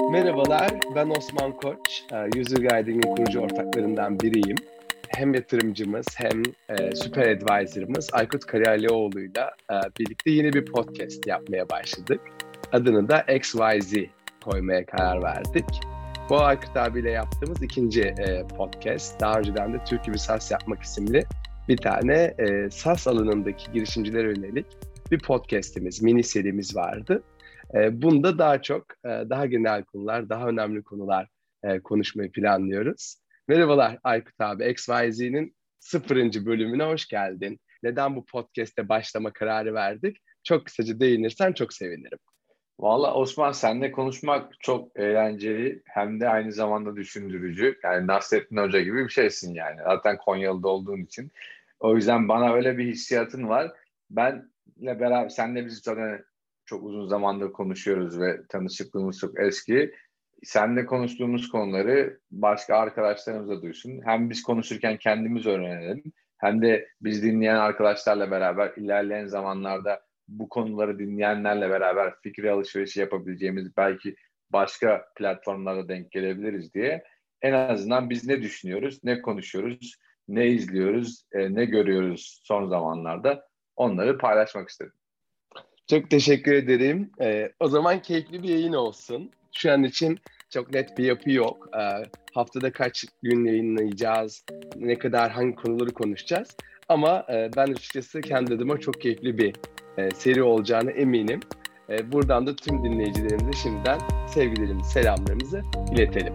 Merhabalar, ben Osman Koç. Ee, User Guiding'in kurucu ortaklarından biriyim. Hem yatırımcımız hem e, süper advisor'ımız Aykut Karayalioğlu'yla e, birlikte yeni bir podcast yapmaya başladık. Adını da XYZ koymaya karar verdik. Bu Aykut abiyle yaptığımız ikinci e, podcast. Daha önceden de Türk gibi SAS yapmak isimli bir tane e, SAS alanındaki girişimcilere yönelik bir podcastimiz, mini serimiz vardı. E, bunda daha çok e, daha genel konular, daha önemli konular e, konuşmayı planlıyoruz. Merhabalar Aykut abi, XYZ'nin sıfırıncı bölümüne hoş geldin. Neden bu podcast'te başlama kararı verdik? Çok kısaca değinirsen çok sevinirim. Valla Osman seninle konuşmak çok eğlenceli hem de aynı zamanda düşündürücü. Yani Nasrettin Hoca gibi bir şeysin yani. Zaten Konyalı'da olduğun için. O yüzden bana öyle bir hissiyatın var. Benle beraber, senle biz zaten çok uzun zamandır konuşuyoruz ve tanışıklığımız çok eski. Seninle konuştuğumuz konuları başka arkadaşlarımız da duysun. Hem biz konuşurken kendimiz öğrenelim hem de biz dinleyen arkadaşlarla beraber ilerleyen zamanlarda bu konuları dinleyenlerle beraber fikri alışverişi yapabileceğimiz belki başka platformlarda denk gelebiliriz diye en azından biz ne düşünüyoruz, ne konuşuyoruz, ne izliyoruz, e, ne görüyoruz son zamanlarda onları paylaşmak istedim. Çok teşekkür ederim. Ee, o zaman keyifli bir yayın olsun. Şu an için çok net bir yapı yok. Ee, haftada kaç gün yayınlayacağız, ne kadar hangi konuları konuşacağız. Ama e, ben açıkçası kendi adıma çok keyifli bir e, seri olacağını eminim. E, buradan da tüm dinleyicilerimize şimdiden sevgilerimizi, selamlarımızı iletelim.